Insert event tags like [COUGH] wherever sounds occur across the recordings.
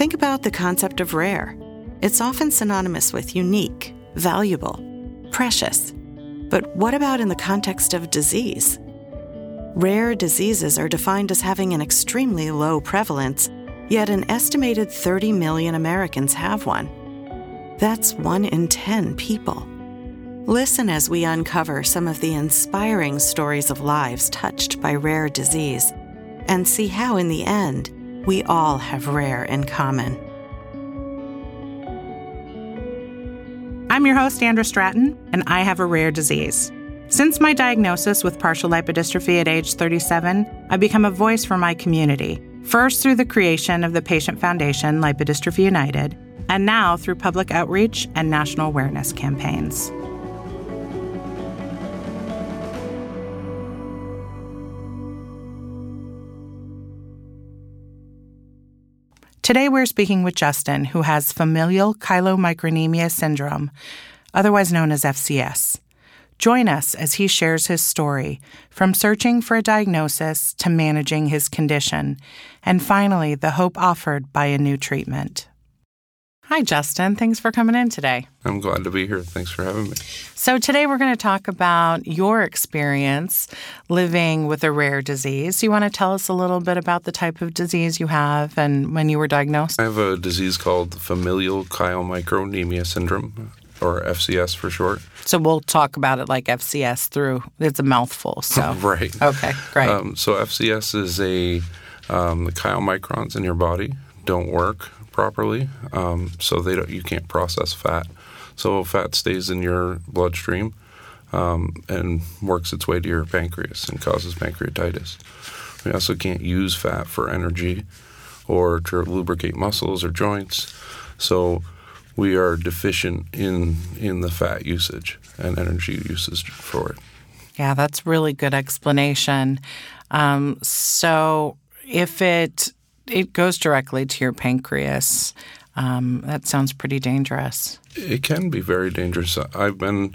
Think about the concept of rare. It's often synonymous with unique, valuable, precious. But what about in the context of disease? Rare diseases are defined as having an extremely low prevalence, yet an estimated 30 million Americans have one. That's one in 10 people. Listen as we uncover some of the inspiring stories of lives touched by rare disease and see how, in the end, we all have rare in common. I'm your host, Andra Stratton, and I have a rare disease. Since my diagnosis with partial lipodystrophy at age 37, I've become a voice for my community, first through the creation of the Patient Foundation Lipodystrophy United and now through public outreach and national awareness campaigns. Today, we're speaking with Justin, who has familial chylomicronemia syndrome, otherwise known as FCS. Join us as he shares his story from searching for a diagnosis to managing his condition, and finally, the hope offered by a new treatment. Hi, Justin. Thanks for coming in today. I'm glad to be here. Thanks for having me. So, today we're going to talk about your experience living with a rare disease. You want to tell us a little bit about the type of disease you have and when you were diagnosed? I have a disease called familial chylomicronemia syndrome, or FCS for short. So, we'll talk about it like FCS through it's a mouthful. So, [LAUGHS] right. Okay, great. Um, so, FCS is a um, the chylomicrons in your body don't work properly, um, so they don't, you can't process fat. So fat stays in your bloodstream um, and works its way to your pancreas and causes pancreatitis. We also can't use fat for energy or to lubricate muscles or joints. So we are deficient in in the fat usage and energy usage for it. Yeah, that's really good explanation. Um, so if it it goes directly to your pancreas. Um, that sounds pretty dangerous. It can be very dangerous. I've been,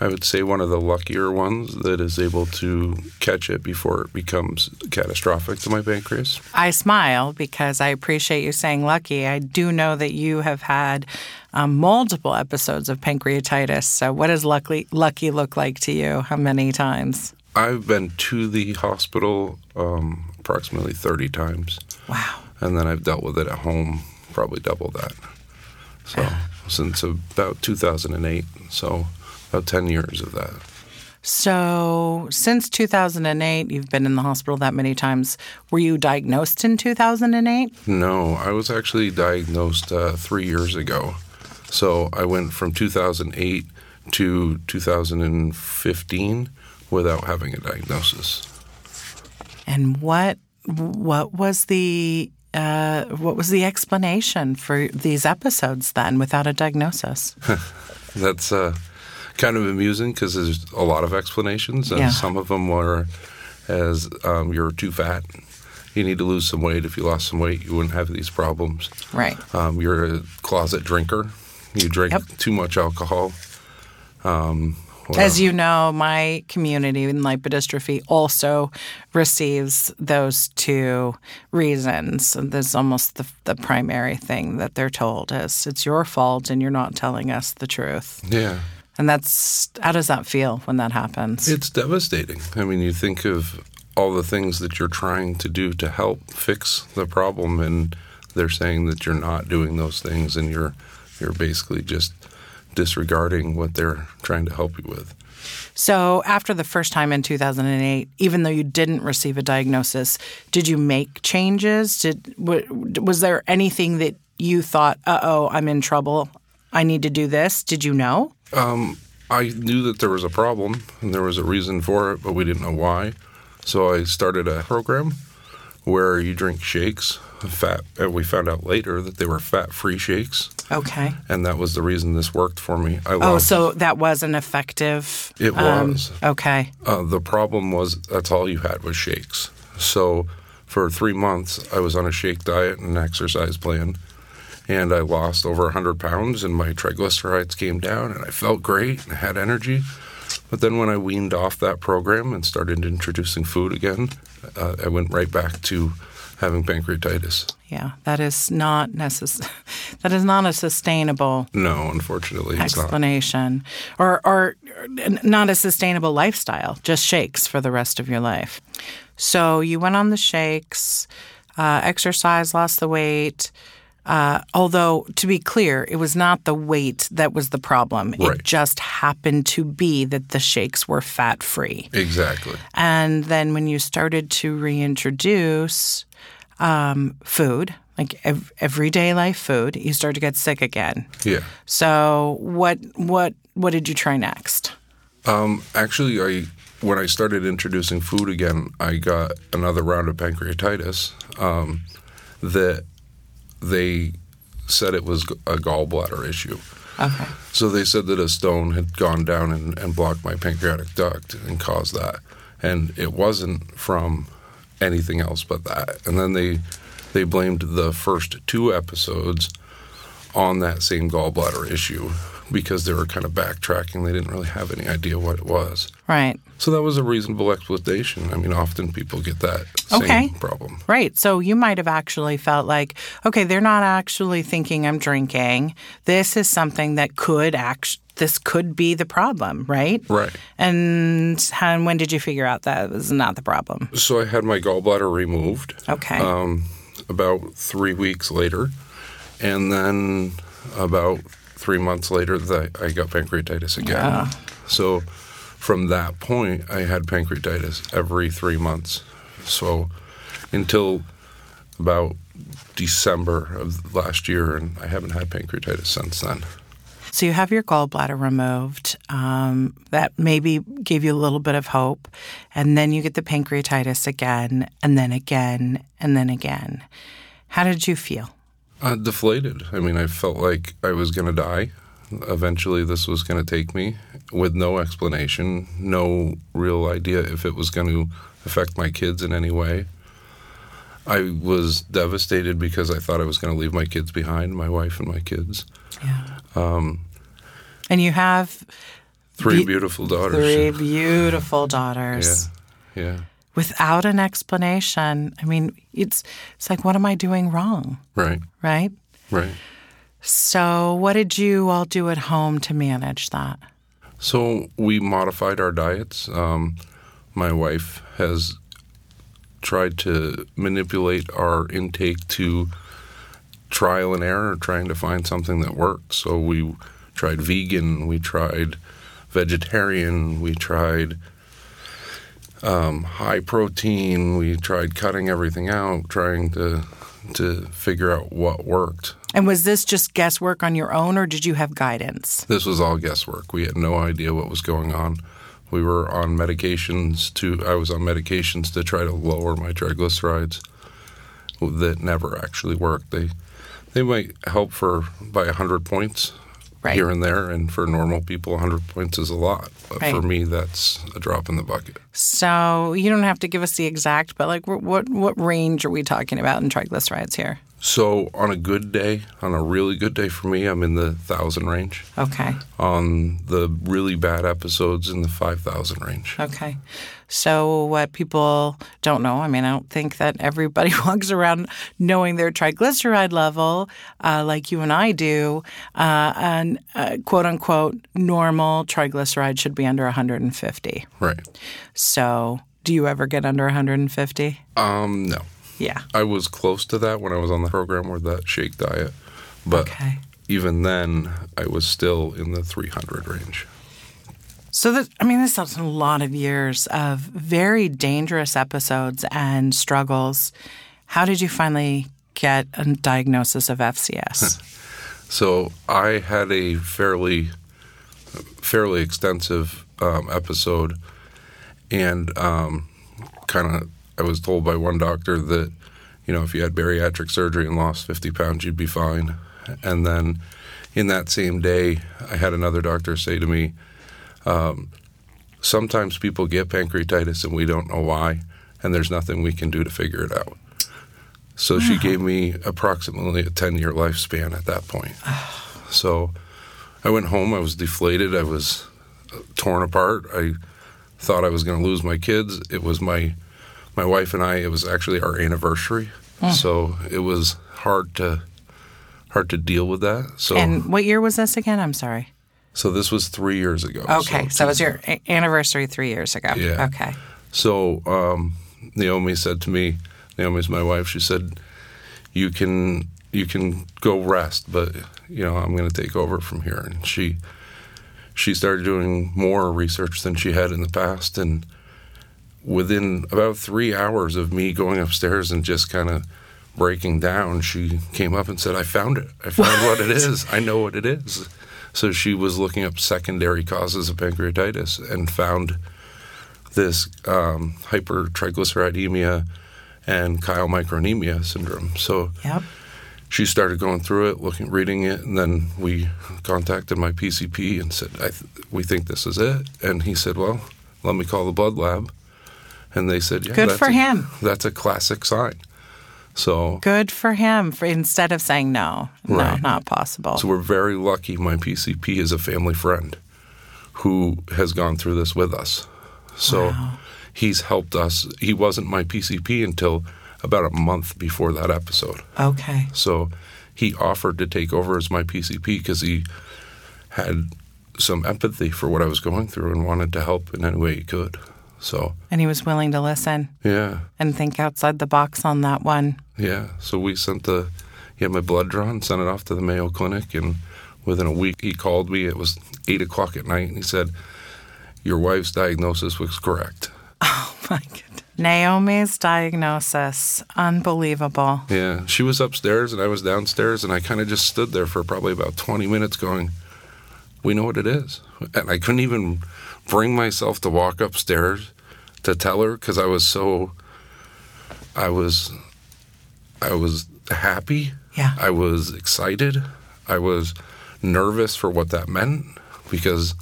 I would say, one of the luckier ones that is able to catch it before it becomes catastrophic to my pancreas. I smile because I appreciate you saying lucky. I do know that you have had um, multiple episodes of pancreatitis. So, what does lucky, lucky look like to you? How many times? I've been to the hospital um, approximately 30 times. Wow. And then I've dealt with it at home probably double that. So since about 2008, so about 10 years of that. So, since 2008, you've been in the hospital that many times. Were you diagnosed in 2008? No, I was actually diagnosed uh, three years ago. So, I went from 2008 to 2015 without having a diagnosis. And what what was the uh, what was the explanation for these episodes then without a diagnosis? [LAUGHS] That's uh, kind of amusing because there's a lot of explanations, and Yeah. some of them were as um, you're too fat. You need to lose some weight. If you lost some weight, you wouldn't have these problems. Right. Um, you're a closet drinker. You drink Yep. too much alcohol. Um, As you know, my community in lipodystrophy also receives those two reasons. And That's almost the, the primary thing that they're told is it's your fault and you're not telling us the truth. yeah, And that's how does that feel when that happens? it's devastating. I mean, you think of all the things that you're trying to do to help fix the problem, and they're saying that you're not doing those things, and you're you're basically just disregarding what they're trying to help you with. So, after the first time in 2008, even though you didn't receive a diagnosis, did you make changes? Did w- was there anything that you thought, "Uh oh, I'm in trouble. I need to do this"? Did you know? I knew that there was a problem and there was a reason for it, but we didn't know why. So I started a program where you drink shakes, fat. And we found out later that they were fat-free shakes, Okay. and that was the reason this worked for me. I Oh, lost. so that was an effective. It um, was. Okay. Uh, the problem was that's all you had was shakes. So for three months, I was on a shake diet and exercise plan, and I lost over 100 pounds, and my triglycerides came down, and I felt great and I had energy. But then when I weaned off that program and started introducing food again, uh, I went right back to having pancreatitis. Yeah, that is not necess- [LAUGHS] that is not a sustainable No, unfortunately, explanation or or not a sustainable lifestyle just shakes for the rest of your life so you went on the shakes uh, exercise lost the weight uh, although to be clear it was not the weight that was the problem Right. it just happened to be that the shakes were fat free Exactly. and then when you started to reintroduce um, food like ev- everyday life food you start to get sick again Yeah. so what what what did you try next? Um, actually, I when I started introducing food again, I got another round of pancreatitis. Um, that they said it was a gallbladder issue. Okay. So they said that a stone had gone down and, and blocked my pancreatic duct and caused that, and it wasn't from anything else but that. And then they they blamed the first two episodes on that same gallbladder issue because they were kind of backtracking. They didn't really have any idea what it was. Right. So that was a reasonable explanation. I mean, often people get that same Okay. problem. Right. So you might have actually felt like, okay, they're not actually thinking I'm drinking. This is something that could act. This could be the problem, right? Right. And how, and when did you figure out that was not the problem? So I had my gallbladder removed. Okay. um, about three weeks later, and then about three months later, that I got pancreatitis again. Yeah. So from that point, I had pancreatitis every three months. So until about December of last year, and I haven't had pancreatitis since then. So you have your gallbladder removed. Um, that maybe gave you a little bit of hope, and then you get the pancreatitis again, and then again, and then again. How did you feel? Uh, deflated. I mean, I felt like I was going to die. Eventually, this was going to take me with no explanation, no real idea if it was going to affect my kids in any way. I was devastated because I thought I was going to leave my kids behind, my wife and my kids. Yeah. Um, And you have three Be- beautiful daughters. three beautiful daughters Yeah, yeah, without an explanation. I mean, it's it's like, what am I doing wrong? right, Right. right. So, what did you all do at home to manage that? So we modified our diets. Um, my wife has tried to manipulate our intake to trial and error, trying to find something that works. So we tried vegan, we tried vegetarian, we tried um, high protein, we tried cutting everything out, trying to to figure out what worked. And was this just guesswork on your own, or did you have guidance? This was all guesswork. We had no idea what was going on. We were on medications to I was on medications to try to lower my triglycerides that never actually worked. They they might help for by 100 points Right. here and there and for normal people 100 points is a lot. But for me that's a drop in the bucket. So you don't have to give us the exact, but like, what what range are we talking about in triglycerides here? So on a good day, on a really good day for me, I'm in the 1000 range. Okay. On the really bad episodes in the 5000 range. Okay. So, what people don't know, I mean, I don't think that everybody [LAUGHS] walks around knowing their triglyceride level uh, like you and I do. Uh, and uh, quote unquote, normal triglyceride should be under 150. Right. So, do you ever get under 150? Um no. Yeah. I was close to that when I was on the program with that shake diet, but Okay. even then, I was still in the 300 range. So that I mean, this is a lot of years of very dangerous episodes and struggles. How did you finally get a diagnosis of FCS? [LAUGHS] So I had a fairly, fairly extensive um, episode, and um, kind of, I was told by one doctor that, you know, if you had bariatric surgery and lost 50 pounds, you'd be fine. And then, in that same day, I had another doctor say to me, um, sometimes people get pancreatitis and we don't know why, and there's nothing we can do to figure it out. So she [SIGHS] gave me approximately a 10 year lifespan at that point. so I went home, I was deflated, I was torn apart. I thought I was going to lose my kids. It was my my wife and I, it was actually our anniversary, so it was hard to hard to deal with that. So And what year was this again? I'm sorry. so this was three years ago. Okay, so, it was your anniversary three years ago. Yeah. Okay. So um, Naomi said to me, Naomi's my wife. She said, "You can you can go rest, but you know I'm going to take over from here." And she she started doing more research than she had in the past, and within about three hours of me going upstairs and just kind of breaking down, she came up and said, "I found it. I found what, it is. I know what it is." So she was looking up secondary causes of pancreatitis and found this um, hypertriglyceridemia and chylomicronemia syndrome. So Yep. she started going through it, looking, reading it, and then we contacted my PCP and said, I th- "We think this is it." And he said, "Well, let me call the blood lab." And they said, "Yeah, Good for a- him. That's a classic sign." So, Good for him. For instead of saying no, Right. no, not possible. so we're very lucky. My PCP is a family friend who has gone through this with us. So he's helped us. He wasn't my PCP until about a month before that episode. okay. So he offered to take over as my PCP because he had some empathy for what I was going through and wanted to help in any way he could. So, And he was willing to listen yeah, and think outside the box on that one. yeah. So we sent the, he had my blood drawn, sent it off to the Mayo Clinic, and within a week he called me. It was eight o'clock at night, and he said, Your wife's diagnosis was correct. [LAUGHS] Oh my goodness. Naomi's diagnosis. Unbelievable. Yeah, she was upstairs and I was downstairs, and I kind of just stood there for probably about 20 minutes going, We know what it is. And I couldn't even bring myself to walk upstairs to tell her because I was so, I was, I was happy. Yeah. I was excited. I was nervous for what that meant because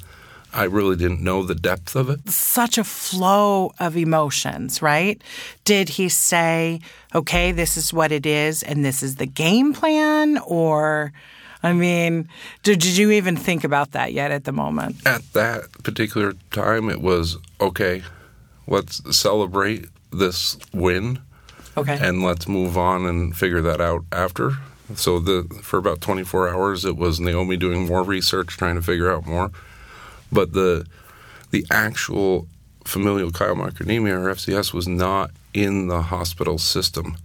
I really didn't know the depth of it. Such a flow of emotions, right? Did he say, okay, this is what it is and this is the game plan? Or, I mean, did, did you even think about that yet at the moment? at that particular time, it was okay, let's celebrate this win Okay. and let's move on and figure that out after. So the for about 24 hours, it was Naomi doing more research, trying to figure out more. But the the actual familial chylomicronemia or FCS was not in the hospital system.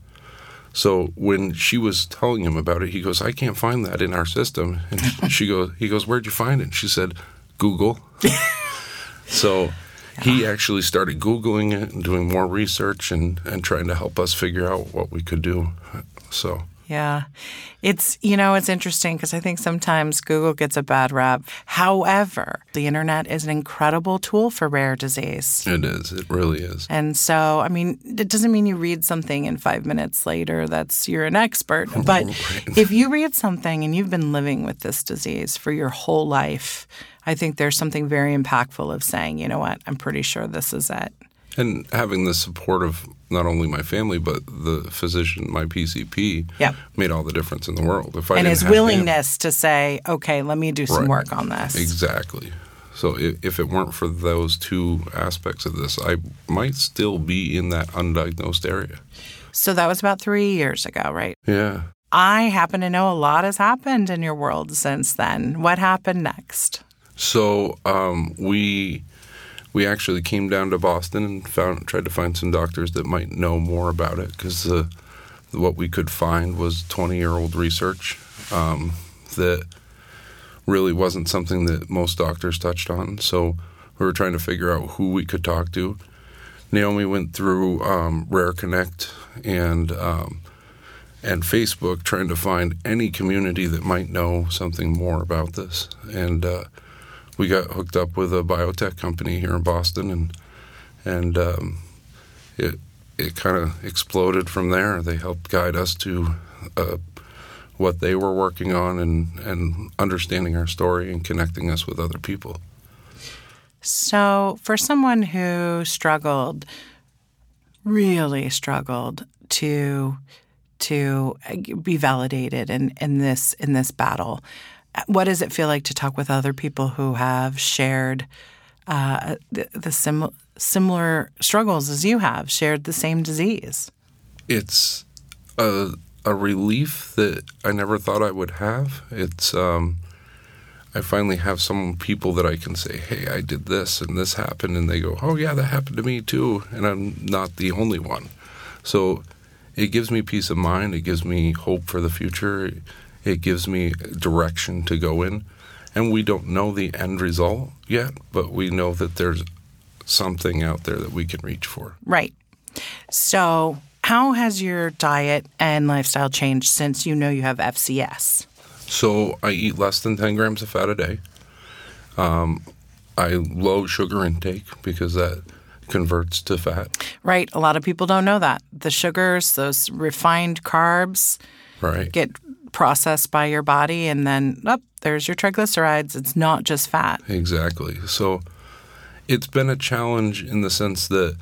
So when she was telling him about it, he goes, "I can't find that in our system." And [LAUGHS] she goes, "He goes, where'd you find it?" She said, "Google." [LAUGHS] so he actually started googling it and doing more research and and trying to help us figure out what we could do. So Yeah. It's, you know, it's interesting because I think sometimes Google gets a bad rap. However, the internet is an incredible tool for rare disease. it is. It really is. And so, I mean, it doesn't mean you read something and five minutes later that's you're an expert. [LAUGHS] But if you read something and you've been living with this disease for your whole life, I think there's something very impactful of saying, you know what, I'm pretty sure this is it. And having the support of not only my family but the physician, my PCP, Yep. made all the difference in the world. If I and his have him- willingness to say, okay, let me do some Right. work on this. exactly. So if, if it weren't for those two aspects of this, I might still be in that undiagnosed area. So that was about three years ago, right? Yeah. I happen to know a lot has happened in your world since then. What happened next? So um, we we actually came down to Boston and found tried to find some doctors that might know more about it because the what we could find was 20 year old research um, that really wasn't something that most doctors touched on. So we were trying to figure out who we could talk to. Naomi went through um, Rare Connect and um, and Facebook trying to find any community that might know something more about this. And uh, we got hooked up with a biotech company here in Boston, and and um, it it kind of exploded from there. They helped guide us to uh, what they were working on, and and understanding our story and connecting us with other people. So, for someone who struggled, really struggled to to be validated in, in this in this battle, what does it feel like to talk with other people who have shared uh, the, the sim- similar struggles as you have, shared the same disease. It's a, a relief that I never thought I would have. It's um, I finally have some people that I can say, "Hey, I did this and this happened," and they go, "Oh yeah, that happened to me too," and I'm not the only one. So it gives me peace of mind. It gives me hope for the future. It gives me direction to go in. And we don't know the end result yet, but we know that there's something out there that we can reach for. Right. So, how has your diet and lifestyle changed since you know you have FCS? So, I eat less than 10 grams of fat a day. Um, I low sugar intake because that converts to fat. Right. A lot of people don't know that. The sugars, those refined carbs, right. get processed by your body and then up oh, there's your triglycerides. It's not just fat. Exactly. So it's been a challenge in the sense that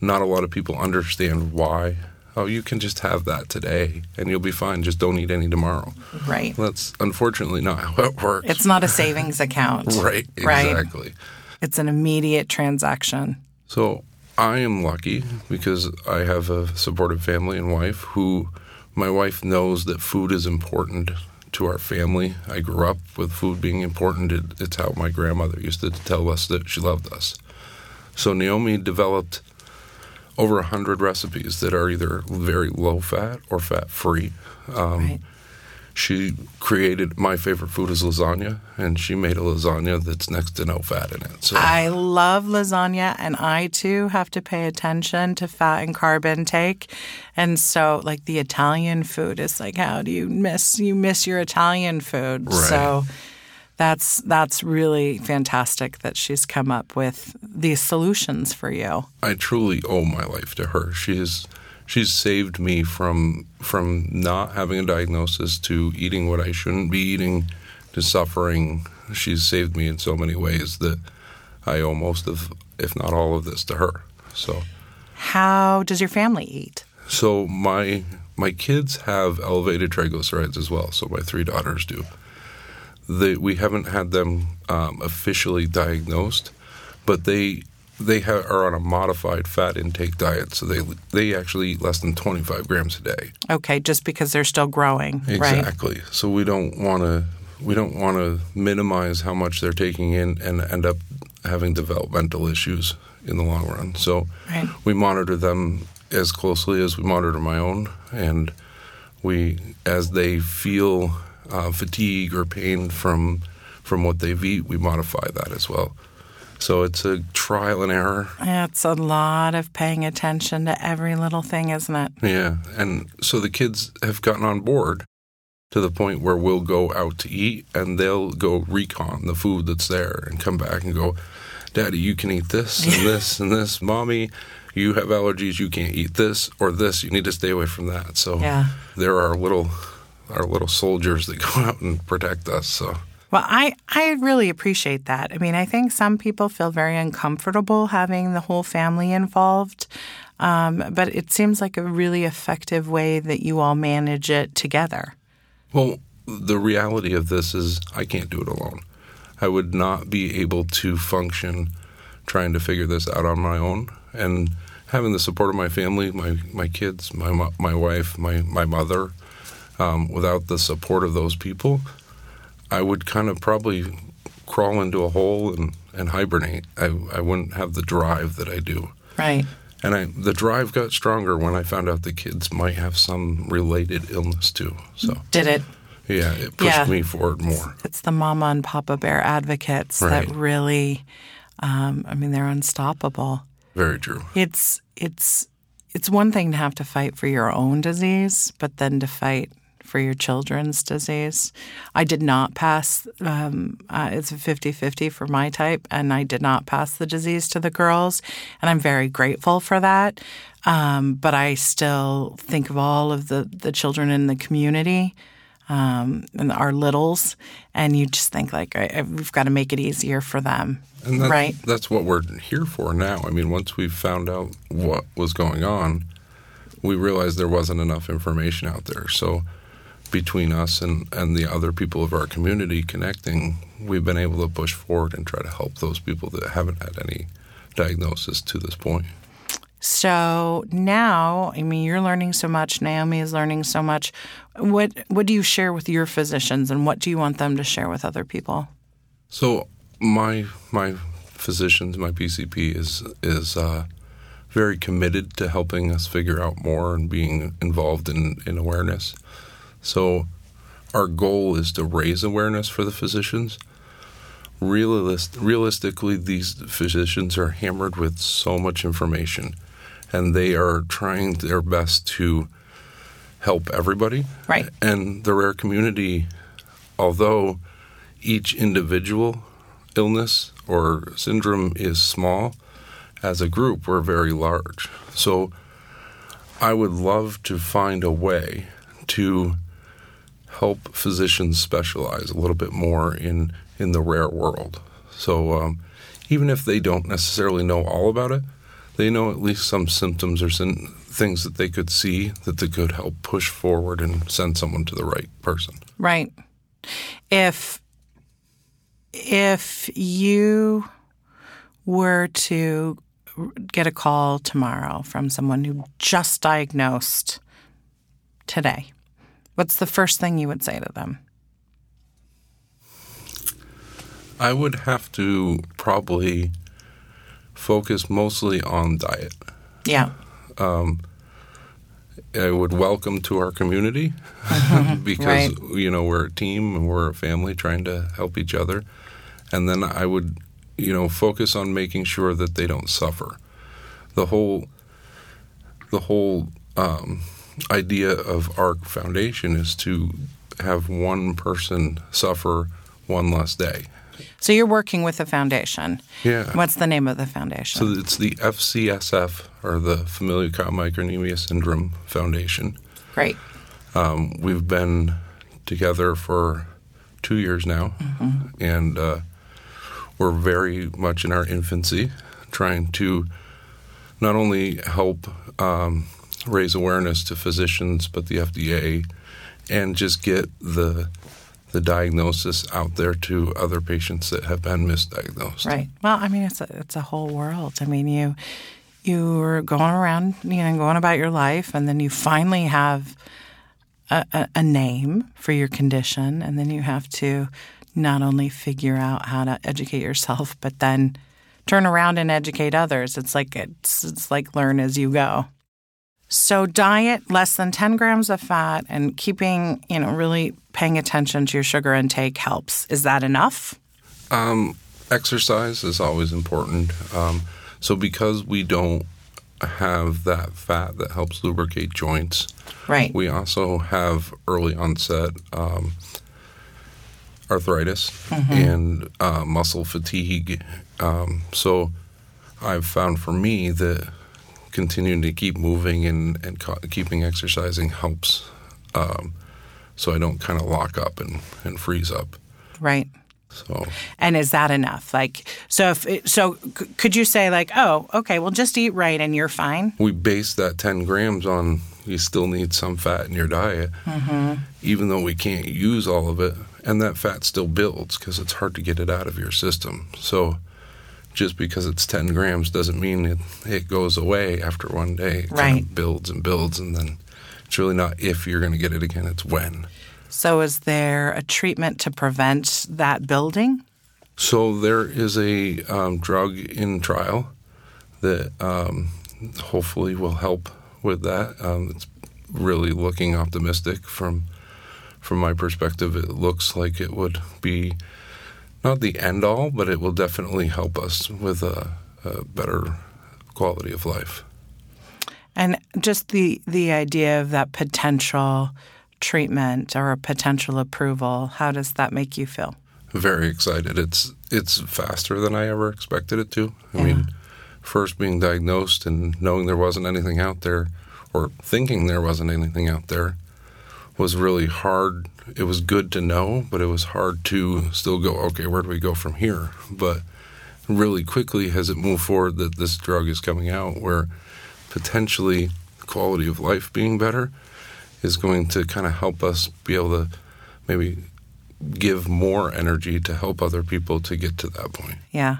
not a lot of people understand why. Oh, you can just have that today and you'll be fine. Just don't eat any tomorrow. Right. That's unfortunately not how it works. It's not a savings account. [LAUGHS] right. Exactly. Right? It's an immediate transaction. So I am lucky because I have a supportive family and wife who my wife knows that food is important to our family. I grew up with food being important. It, it's how my grandmother used to tell us that she loved us. So Naomi developed over a hundred recipes that are either very low fat or fat free. Um, right she created my favorite food is lasagna, and she made a lasagna that's next to no fat in it. So I love lasagna, and I too have to pay attention to fat and carb intake. And so, like the Italian food is like, how do you miss you miss your Italian food? Right. So that's that's really fantastic that she's come up with these solutions for you. I truly owe my life to her. She is she's saved me from from not having a diagnosis to eating what I shouldn't be eating to suffering. She's saved me in so many ways that I owe most of, if not all of this, to her. So, how does your family eat? So my my kids have elevated triglycerides as well. So my three daughters do. They, we haven't had them um, officially diagnosed, but they they ha- are on a modified fat intake diet, so they they actually eat less than 25 grams a day. Okay, just because they're still growing, exactly. Right? So we don't want to we don't want to minimize how much they're taking in and end up having developmental issues in the long run. So right. we monitor them as closely as we monitor my own, and we as they feel uh, fatigue or pain from from what they've eat, we modify that as well. So it's a trial and error. It's a lot of paying attention to every little thing, isn't it? Yeah. And so the kids have gotten on board to the point where we'll go out to eat and they'll go recon the food that's there and come back and go, Daddy, you can eat this and [LAUGHS] this and this. Mommy, you have allergies, you can't eat this or this. You need to stay away from that. So yeah. there are little our little soldiers that [LAUGHS] go out and protect us. So well, I, I really appreciate that. I mean, I think some people feel very uncomfortable having the whole family involved, um, but it seems like a really effective way that you all manage it together. Well, the reality of this is I can't do it alone. I would not be able to function trying to figure this out on my own. And having the support of my family, my, my kids, my, my wife, my, my mother, um, without the support of those people – I would kind of probably crawl into a hole and, and hibernate. I, I wouldn't have the drive that I do. Right. And I, the drive got stronger when I found out the kids might have some related illness too. So did it? Yeah, it pushed yeah. me forward more. It's the mama and papa bear advocates right. that really, um, I mean, they're unstoppable. Very true. It's it's it's one thing to have to fight for your own disease, but then to fight for your children's disease. I did not pass, um, uh, it's a 50 50 for my type, and I did not pass the disease to the girls. And I'm very grateful for that. Um, but I still think of all of the, the children in the community. Um, and our littles, and you just think like I, we've got to make it easier for them, and that's, right? That's what we're here for now. I mean, once we found out what was going on, we realized there wasn't enough information out there. So between us and, and the other people of our community connecting, we've been able to push forward and try to help those people that haven't had any diagnosis to this point. So now, I mean, you're learning so much. Naomi is learning so much. What what do you share with your physicians, and what do you want them to share with other people? So my my physicians, my PCP is is uh, very committed to helping us figure out more and being involved in, in awareness. So our goal is to raise awareness for the physicians. Realist, realistically, these physicians are hammered with so much information, and they are trying their best to help everybody. Right. And the rare community, although each individual illness or syndrome is small, as a group, we're very large. So I would love to find a way to help physicians specialize a little bit more in, in the rare world. So um, even if they don't necessarily know all about it, they know at least some symptoms or some things that they could see that they could help push forward and send someone to the right person. Right. If if you were to get a call tomorrow from someone who just diagnosed today, what's the first thing you would say to them? I would have to probably focus mostly on diet. Yeah. Um, I would welcome to our community [LAUGHS] because Right. you know we're a team and we're a family trying to help each other, and then I would you know focus on making sure that they don't suffer. The whole the whole um, idea of our foundation is to have one person suffer one less day. So you're working with a foundation. Yeah. What's the name of the foundation? So it's the FCSF or the Familial Chylomicronemia Syndrome Foundation. Great. Um, we've been together for two years now, and uh, we're very much in our infancy, trying to not only help um, raise awareness to physicians, but the FDA, and just get the the diagnosis out there to other patients that have been misdiagnosed. Right. Well, I mean, it's a, it's a whole world. I mean, you you were going around, you know, going about your life, and then you finally have a, a, a name for your condition, and then you have to not only figure out how to educate yourself, but then turn around and educate others. It's like it's it's like learn as you go. So diet, less than 10 grams of fat and keeping, you know, really paying attention to your sugar intake helps. Is that enough? Um, exercise is always important. Um, so because we don't have that fat that helps lubricate joints, Right. we also have early onset um, arthritis and uh, muscle fatigue. Um, so I've found for me that continuing to keep moving and, and co- keeping exercising helps. Um, so I don't kind of lock up and, and freeze up. right. So And is that enough? Like, so if it, so, c- could you say like, oh, okay, well, just eat right and you're fine? we base that 10 grams on you still need some fat in your diet, even though we can't use all of it. And that fat still builds because it's hard to get it out of your system. So just because it's 10 grams doesn't mean it, it goes away after one day. It kind Right. of builds and builds. And then it's really not if you're going to get it again, it's when. So, is there a treatment to prevent that building? So there is a um, drug in trial that um, hopefully will help with that. Um, it's really looking optimistic from from my perspective. It looks like it would be not the end all, but it will definitely help us with a, a better quality of life. And just the the idea of that potential treatment or a potential approval, how does that make you feel? very excited. It's it's faster than I ever expected it to. I mean, first being diagnosed and knowing there wasn't anything out there, or thinking there wasn't anything out there, was really hard. It was good to know, but it was hard to still go. Okay, where do we go from here? But really quickly has it moved forward that this drug is coming out, where potentially quality of life being better is going to kind of help us be able to maybe give more energy to help other people to get to that point. Yeah.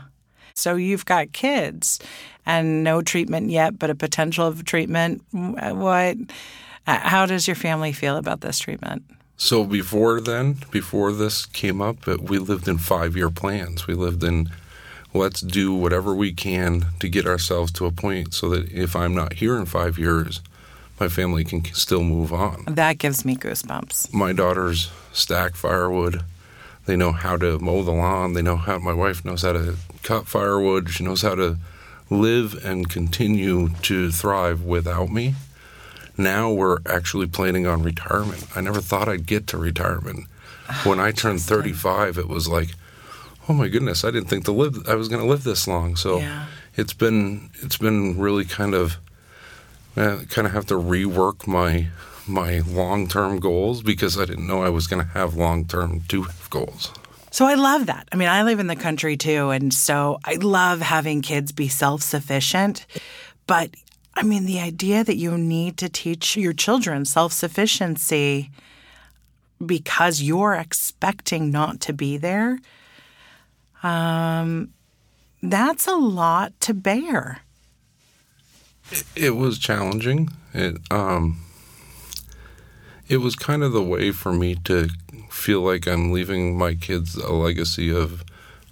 So you've got kids and no treatment yet, but a potential of treatment. What? How does your family feel about this treatment? So before then, before this came up, uh, we lived in five year plans. We lived in let's do whatever we can to get ourselves to a point so that if I'm not here in five years, my family can still move on. That gives me goosebumps. My daughters stack firewood. They know how to mow the lawn. They know how, my wife knows how to cut firewood. She knows how to live and continue to thrive without me. Now we're actually planning on retirement. I never thought I'd get to retirement. When I turned 35, it was like, oh my goodness, I didn't think to live. I was going to live this long. So yeah. it's been it's been really kind of uh, kind of have to rework my my long term goals because I didn't know I was going to have long term to goals. So I love that. I mean, I live in the country too, and so I love having kids be self sufficient. But I mean, the idea that you need to teach your children self sufficiency because you're expecting not to be there um, that's a lot to bear. It, was challenging. It um, it was kind of the way for me to feel like I'm leaving my kids a legacy of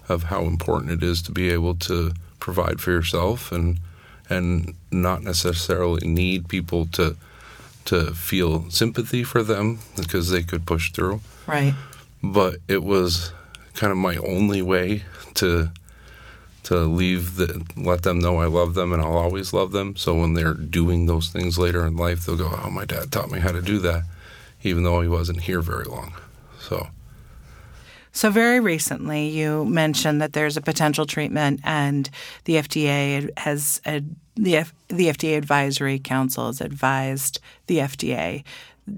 of how important it is to be able to provide for yourself and and not necessarily need people to to feel sympathy for them because they could push through. Right. But it was kind of my only way to to leave the let them know I love them and I'll always love them. So when they're doing those things later in life, they'll go, "Oh, my dad taught me how to do that," even though he wasn't here very long. So. So very recently, you mentioned that there's a potential treatment, and the FDA has the F, the FDA Advisory Council has advised the FDA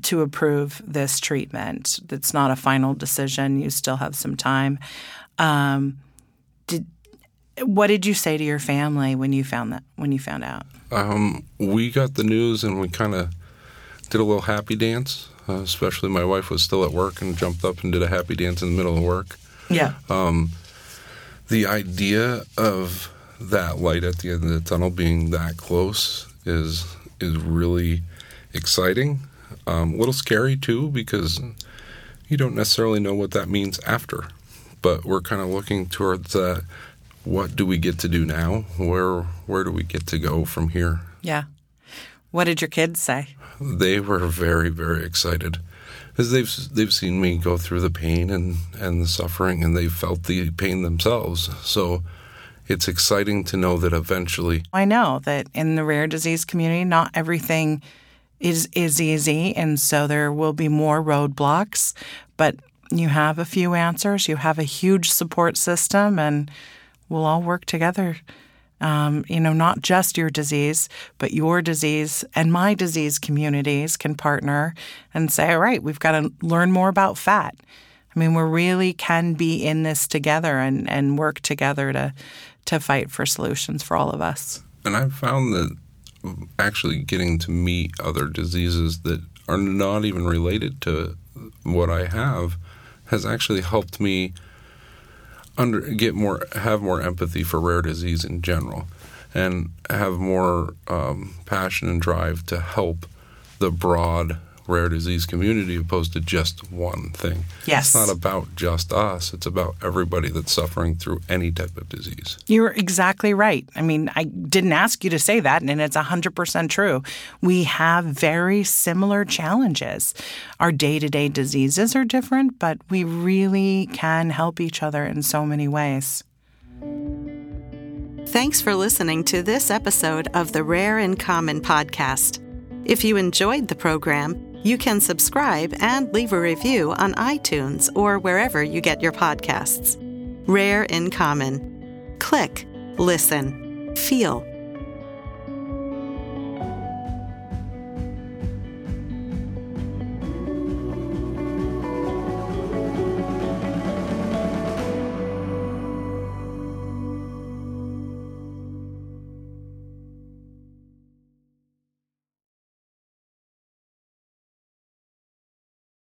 to approve this treatment. It's not a final decision. You still have some time. Um, did what did you say to your family when you found that when you found out? Um, we got the news and we kind of did a little happy dance. Uh, especially my wife was still at work and jumped up and did a happy dance in the middle of work. Yeah. Um, the idea of that light at the end of the tunnel being that close is is really exciting. Um, a little scary too because you don't necessarily know what that means after. But we're kind of looking towards that. What do we get to do now? Where where do we get to go from here? Yeah. What did your kids say? They were very very excited because they've they've seen me go through the pain and and the suffering, and they've felt the pain themselves. So it's exciting to know that eventually. I know that in the rare disease community, not everything is is easy, and so there will be more roadblocks. But you have a few answers. You have a huge support system, and we'll all work together. Um, you know, not just your disease, but your disease and my disease communities can partner and say, all right, we've got to learn more about fat. I mean, we really can be in this together and, and work together to to fight for solutions for all of us. And I've found that actually getting to meet other diseases that are not even related to what I have has actually helped me under get more have more empathy for rare disease in general and have more um, passion and drive to help the broad rare disease community opposed to just one thing. Yes. It's not about just us, it's about everybody that's suffering through any type of disease. You're exactly right. I mean, I didn't ask you to say that, and it's 100% true. We have very similar challenges. Our day to day diseases are different, but we really can help each other in so many ways. Thanks for listening to this episode of the Rare in Common podcast. If you enjoyed the program, you can subscribe and leave a review on iTunes or wherever you get your podcasts. Rare in Common. Click, listen, feel